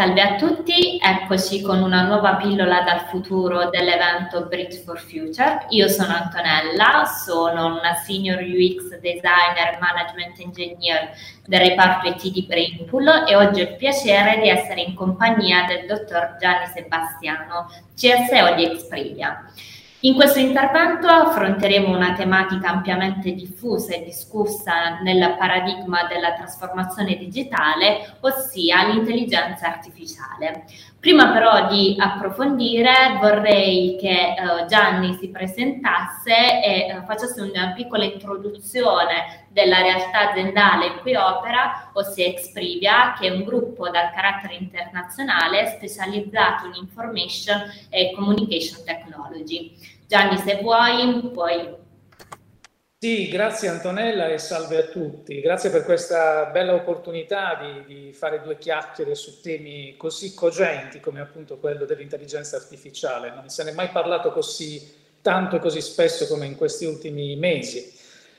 Salve a tutti, eccoci con una nuova pillola dal futuro dell'evento Bridge for Future. Io sono Antonella, sono una senior UX designer management engineer del reparto IT di Brainpool e oggi ho il piacere di essere in compagnia del dottor Gianni Sebastiano, CSO di Exprivia. In questo intervento affronteremo una tematica ampiamente diffusa e discussa nel paradigma della trasformazione digitale, ossia l'intelligenza artificiale. Prima però di approfondire vorrei che uh, Gianni si presentasse e uh, facesse una piccola introduzione della realtà aziendale in cui opera, ossia Exprivia, che è un gruppo dal carattere internazionale specializzato in information e communication technology. Gianni, se vuoi, puoi. Sì, grazie Antonella e salve a tutti. Grazie per questa bella opportunità di, di, fare due chiacchiere su temi così cogenti come appunto quello dell'intelligenza artificiale. Non se ne è mai parlato così tanto e così spesso come in questi ultimi mesi.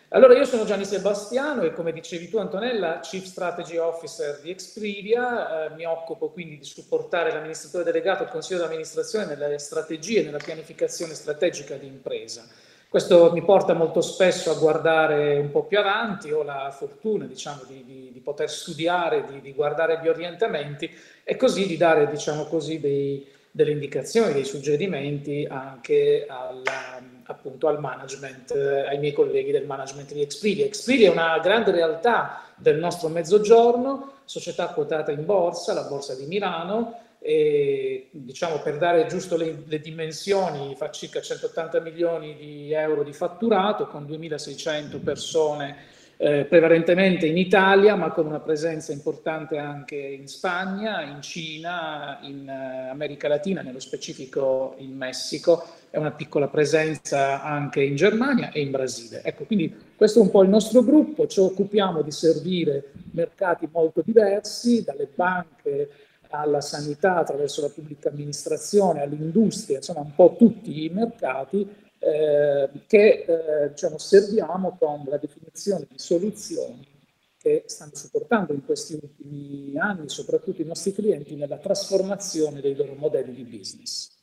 Allora, io sono Gianni Sebastiano e come dicevi tu Antonella, Chief Strategy Officer di Exprivia, eh, mi occupo quindi di supportare l'amministratore delegato al Consiglio di amministrazione nelle strategie e nella pianificazione strategica di impresa. Questo mi porta molto spesso a guardare un po' più avanti, ho la fortuna diciamo, di, di, di poter studiare, di, di, guardare gli orientamenti e così di dare diciamo così, dei, delle indicazioni, dei suggerimenti anche alla, appunto al management, ai miei colleghi del management di Expedia. Expedia è una grande realtà del nostro mezzogiorno, società quotata in borsa, la borsa di Milano, e diciamo per dare giusto le, le, dimensioni fa circa 180 milioni di euro di fatturato con 2600 persone eh, prevalentemente in Italia ma con una presenza importante anche in Spagna, in Cina, in eh, America Latina, nello specifico in Messico e una piccola presenza anche in Germania e in Brasile. Ecco, quindi questo è un po' il nostro gruppo, ci occupiamo di servire mercati molto diversi, dalle banche alla sanità, attraverso la pubblica amministrazione, all'industria, insomma un po' tutti i mercati eh, che eh, diciamo, serviamo con la definizione di soluzioni che stanno supportando in questi ultimi anni soprattutto i nostri clienti nella trasformazione dei loro modelli di business.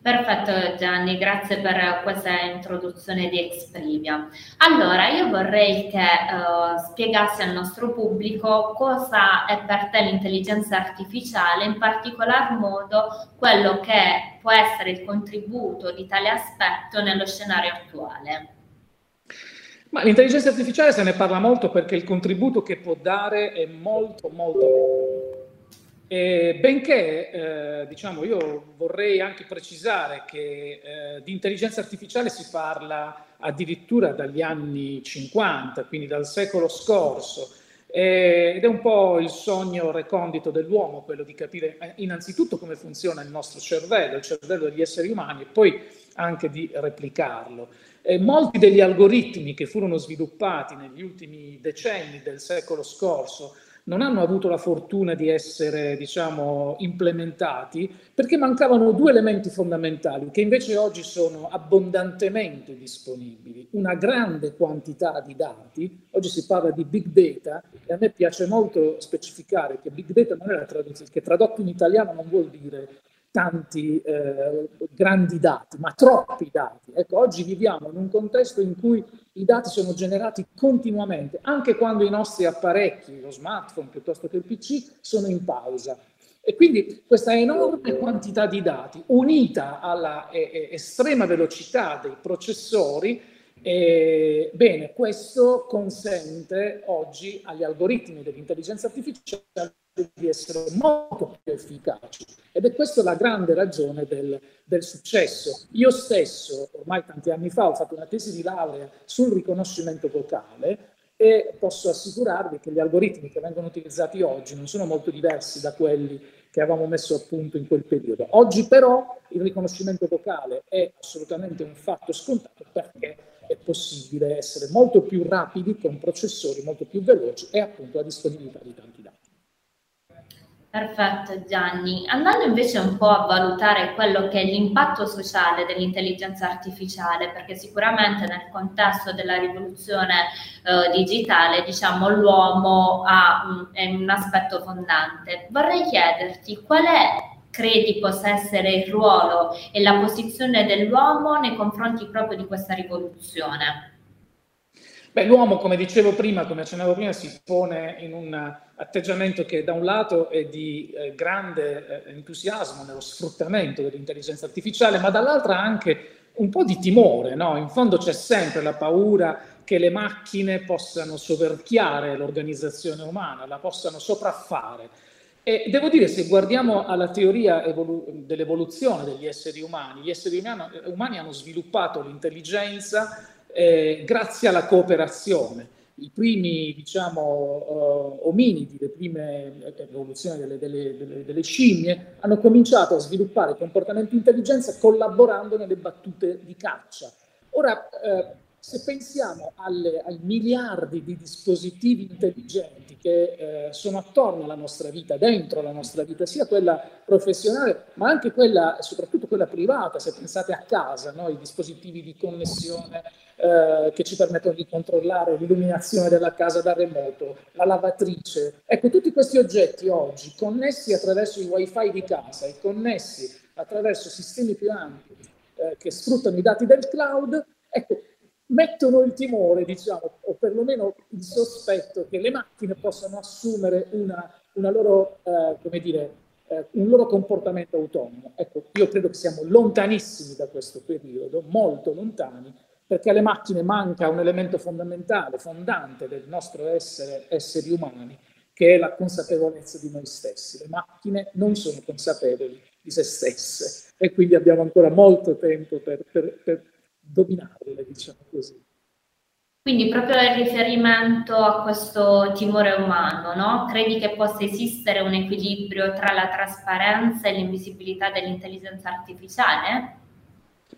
Perfetto Gianni, grazie per questa introduzione di Exprivia. Allora, io vorrei che uh, spiegassi al nostro pubblico cosa è per te l'intelligenza artificiale, in particolar modo quello che può essere il contributo di tale aspetto nello scenario attuale. Ma l'intelligenza artificiale se ne parla molto perché il contributo che può dare è molto, molto e benché, eh, diciamo, io vorrei anche precisare che eh, di intelligenza artificiale si parla addirittura dagli anni 50, quindi dal secolo scorso, eh, ed è un po' il sogno recondito dell'uomo, quello di capire eh, innanzitutto come funziona il nostro cervello, il cervello degli esseri umani, e poi anche di replicarlo. molti degli algoritmi che furono sviluppati negli ultimi decenni del secolo scorso non hanno avuto la fortuna di essere, diciamo, implementati perché mancavano due elementi fondamentali che invece oggi sono abbondantemente disponibili. Una grande quantità di dati, oggi si parla di big data e a me piace molto specificare che big data non è la traduzione, che tradotto in italiano non vuol dire tanti eh, grandi dati, ma troppi dati. Ecco, oggi viviamo in un contesto in cui i dati sono generati continuamente, anche quando i nostri apparecchi, lo smartphone piuttosto che il PC, sono in pausa. E quindi questa enorme quantità di dati, unita alla eh, eh estrema velocità dei processori, eh, bene, questo consente oggi agli algoritmi dell'intelligenza artificiale di essere molto più efficaci. Ed è questa la grande ragione del, del, successo. Io stesso, ormai tanti anni fa, ho fatto una tesi di laurea sul riconoscimento vocale e posso assicurarvi che gli algoritmi che vengono utilizzati oggi non sono molto diversi da quelli che avevamo messo a punto in quel periodo. Oggi però il riconoscimento vocale è assolutamente un fatto scontato perché è possibile essere molto più rapidi con processori molto più veloci e appunto la disponibilità di tanti dati. Perfetto Gianni. Andando invece un po' a valutare quello che è l'impatto sociale dell'intelligenza artificiale, perché sicuramente nel contesto della rivoluzione eh, digitale, diciamo, l'uomo ha un, è un aspetto fondante. Vorrei chiederti qual è credi possa essere il ruolo e la posizione dell'uomo nei confronti proprio di questa rivoluzione? Beh, l'uomo, come dicevo prima, come accennavo prima, si pone in un atteggiamento che da un lato è di eh, grande eh, entusiasmo nello sfruttamento dell'intelligenza artificiale, ma dall'altra anche un po' di timore, no? In fondo c'è sempre la paura che le macchine possano soverchiare l'organizzazione umana, la possano sopraffare. E devo dire, se guardiamo alla teoria evolu- dell'evoluzione degli esseri umani, gli esseri umani, umani hanno sviluppato l'intelligenza eh, grazie alla cooperazione. I primi, diciamo, uh, ominidi, le prime evoluzioni delle, delle, delle, delle, scimmie, hanno cominciato a sviluppare comportamenti di intelligenza collaborando nelle battute di caccia. Ora, eh, se pensiamo alle, ai miliardi di dispositivi intelligenti che eh, sono attorno alla nostra vita, dentro la nostra vita, sia quella professionale, ma anche quella, soprattutto quella privata, se pensate a casa, no? i dispositivi di connessione eh, che ci permettono di controllare l'illuminazione della casa da remoto, la lavatrice. Ecco, tutti questi oggetti oggi connessi attraverso i wifi di casa e connessi attraverso sistemi più ampi eh, che sfruttano i dati del cloud, ecco, mettono il timore, diciamo, o perlomeno il sospetto che le macchine possano assumere una, una loro, eh, come dire, eh, un loro comportamento autonomo. Ecco, io credo che siamo lontanissimi da questo periodo, molto lontani, perché alle macchine manca un elemento fondamentale, fondante del nostro essere esseri umani, che è la consapevolezza di noi stessi. Le macchine non sono consapevoli di se stesse e quindi abbiamo ancora molto tempo per, per, per dominarle, diciamo così. Quindi proprio il riferimento a questo timore umano, no? Credi che possa esistere un equilibrio tra la trasparenza e l'invisibilità dell'intelligenza artificiale?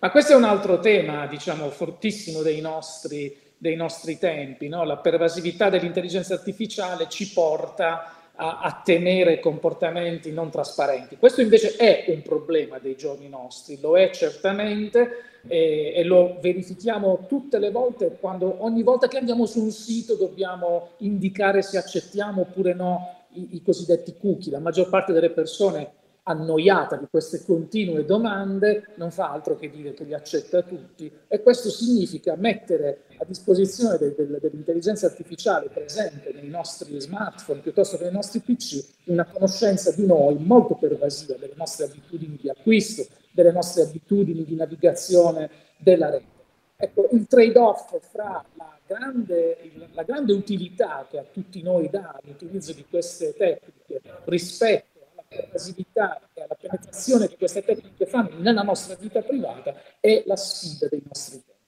Ma questo è un altro tema, diciamo, fortissimo dei nostri, dei nostri tempi. No? La pervasività dell'intelligenza artificiale ci porta a, a, temere comportamenti non trasparenti. Questo invece è un problema dei giorni nostri, lo è certamente e, e lo verifichiamo tutte le volte quando ogni volta che andiamo su un sito dobbiamo indicare se accettiamo oppure no i, i cosiddetti cookie. La maggior parte delle persone annoiata di queste continue domande, non fa altro che dire che li accetta tutti e questo significa mettere a disposizione del, del, dell'intelligenza artificiale presente nei nostri smartphone piuttosto che nei nostri PC una conoscenza di noi molto pervasiva delle nostre abitudini di acquisto, delle nostre abitudini di navigazione della rete. Ecco, il trade-off fra la grande, la grande utilità che a tutti noi dà l'utilizzo di queste tecniche rispetto pervasività e alla penetrazione che queste tecniche fanno nella nostra vita privata è la sfida dei nostri tempi.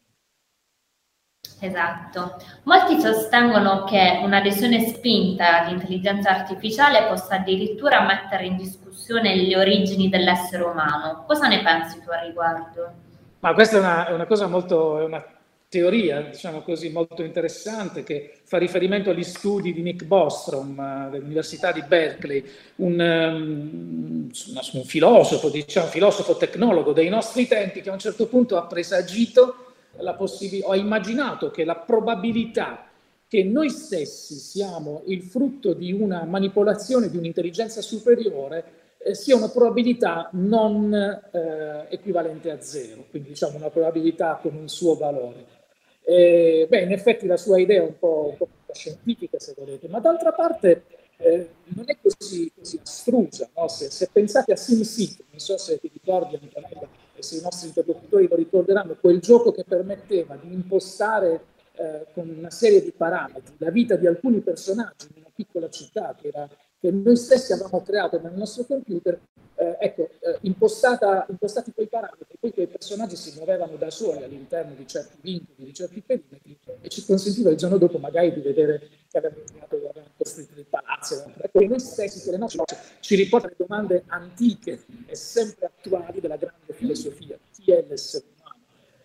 Esatto. Molti sostengono che un'adesione spinta all'intelligenza artificiale possa addirittura mettere in discussione le origini dell'essere umano. Cosa ne pensi tu a riguardo? Ma questa è una, è una cosa molto, è una teoria, diciamo così, molto interessante che fa riferimento agli studi di Nick Bostrom uh, dell'Università di Berkeley, un, um, un filosofo, diciamo, filosofo tecnologo dei nostri tempi che a un certo punto ha presagito la possibilità, ha immaginato che la probabilità che noi stessi siamo il frutto di una manipolazione di un'intelligenza superiore eh, sia una probabilità non eh, equivalente a zero, quindi diciamo una probabilità con un suo valore. Eh, beh, in effetti la sua idea è un po', un po scientifica, se volete, ma d'altra parte eh, non è così, così astrusa. No? Se, se, pensate a SimCity, non so se ti ricordi Antonella e se i nostri interlocutori lo ricorderanno, quel gioco che permetteva di impostare eh, con una serie di parametri la vita di alcuni personaggi in una piccola città che, era, che noi stessi avevamo creato nel nostro computer, eh, ecco, eh, impostata, impostati quei parametri, poi quei personaggi si muovevano da soli all'interno di certi vincoli, di certi perimetri e ci consentiva il giorno dopo magari di vedere che avevano creato, avevano costruito dei palazzi. Ecco, noi stessi, che le nostre ci riporta le domande antiche e sempre attuali della grande filosofia, chi è l'essere umano?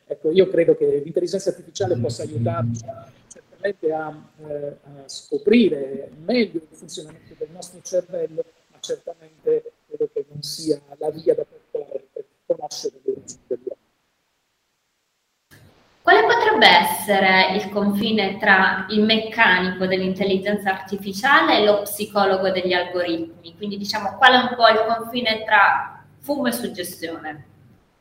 Ecco, io credo che l'intelligenza artificiale possa aiutarci certamente a, eh, a scoprire meglio il funzionamento del nostro cervello ma certamente credo che non sia la via da percorrere per conoscere le dell'uomo. Quale potrebbe essere il confine tra il meccanico dell'intelligenza artificiale e lo psicologo degli algoritmi? Quindi diciamo qual è un po' il confine tra fumo e suggestione?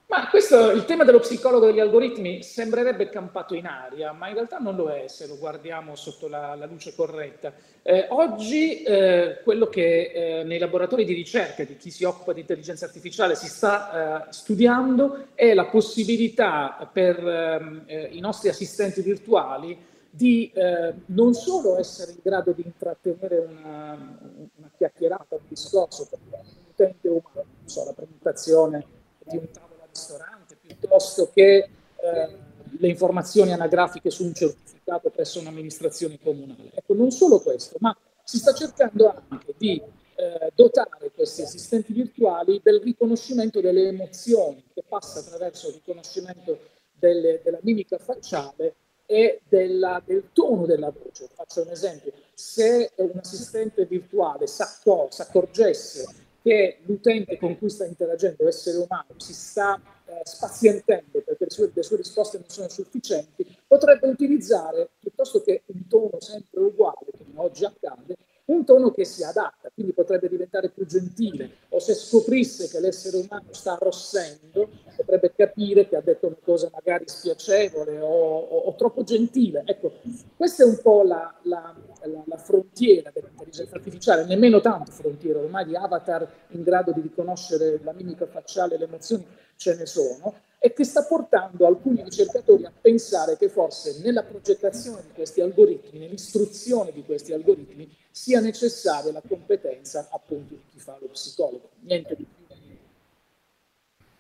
Ma questo, il tema dello psicologo degli algoritmi sembrerebbe campato in aria, ma in realtà non lo è se lo guardiamo sotto la, la luce corretta. Eh, oggi eh, quello che eh, nei laboratori di ricerca di chi si occupa di intelligenza artificiale si sta eh, studiando è la possibilità per ehm, eh, i nostri assistenti virtuali di eh, non solo essere in grado di intrattenere una, una chiacchierata, un discorso per un utente umano, non so, la presentazione di un tavolo ristorante piuttosto che eh, le informazioni anagrafiche su un certificato presso un'amministrazione comunale. Ecco, non solo questo, ma si sta cercando anche di eh, dotare questi assistenti virtuali del riconoscimento delle emozioni, che passa attraverso il riconoscimento delle, della mimica facciale e della, del tono della voce. Faccio un esempio, se un assistente virtuale si accorgesse che l'utente con cui sta interagendo, essere umano, si sta eh, spazientendo perché le sue, le sue, risposte non sono sufficienti, potrebbe utilizzare, piuttosto che un tono sempre uguale, come oggi accade, un tono che si adatta, quindi potrebbe diventare più gentile, o se scoprisse che l'essere umano sta arrossendo, potrebbe capire che ha detto una cosa magari spiacevole o, o, o troppo gentile. Ecco, questa è un po' la, la, la, la frontiera dell'intelligenza artificiale, nemmeno tanto frontiera, ormai di avatar in grado di riconoscere la mimica facciale le emozioni ce ne sono, e che sta portando alcuni ricercatori a pensare che forse nella progettazione di questi algoritmi, nell'istruzione di questi algoritmi, sia necessaria la competenza appunto di chi fa lo psicologo, niente di più.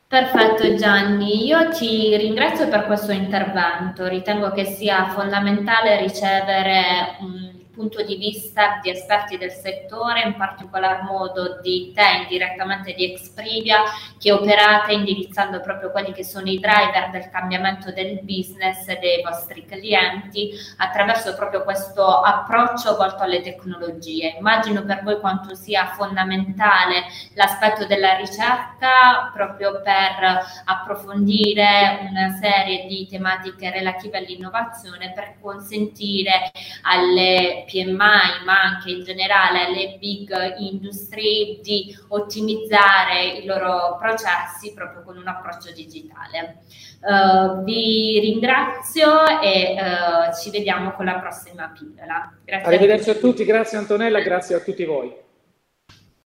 Perfetto Gianni, io ti ringrazio per questo intervento, ritengo che sia fondamentale ricevere un punto di vista di esperti del settore, in particolar modo di te indirettamente di Exprivia, che operate indirizzando proprio quelli che sono i driver del cambiamento del business dei vostri clienti attraverso proprio questo approccio volto alle tecnologie. Immagino per voi quanto sia fondamentale l'aspetto della ricerca proprio per approfondire una serie di tematiche relative all'innovazione per consentire alle PMI, ma anche in generale alle big industry di ottimizzare i loro processi proprio con un approccio digitale. Uh, vi ringrazio e uh, ci vediamo con la prossima pillola. Grazie Arrivederci a tutti. a tutti, grazie Antonella, grazie a tutti voi.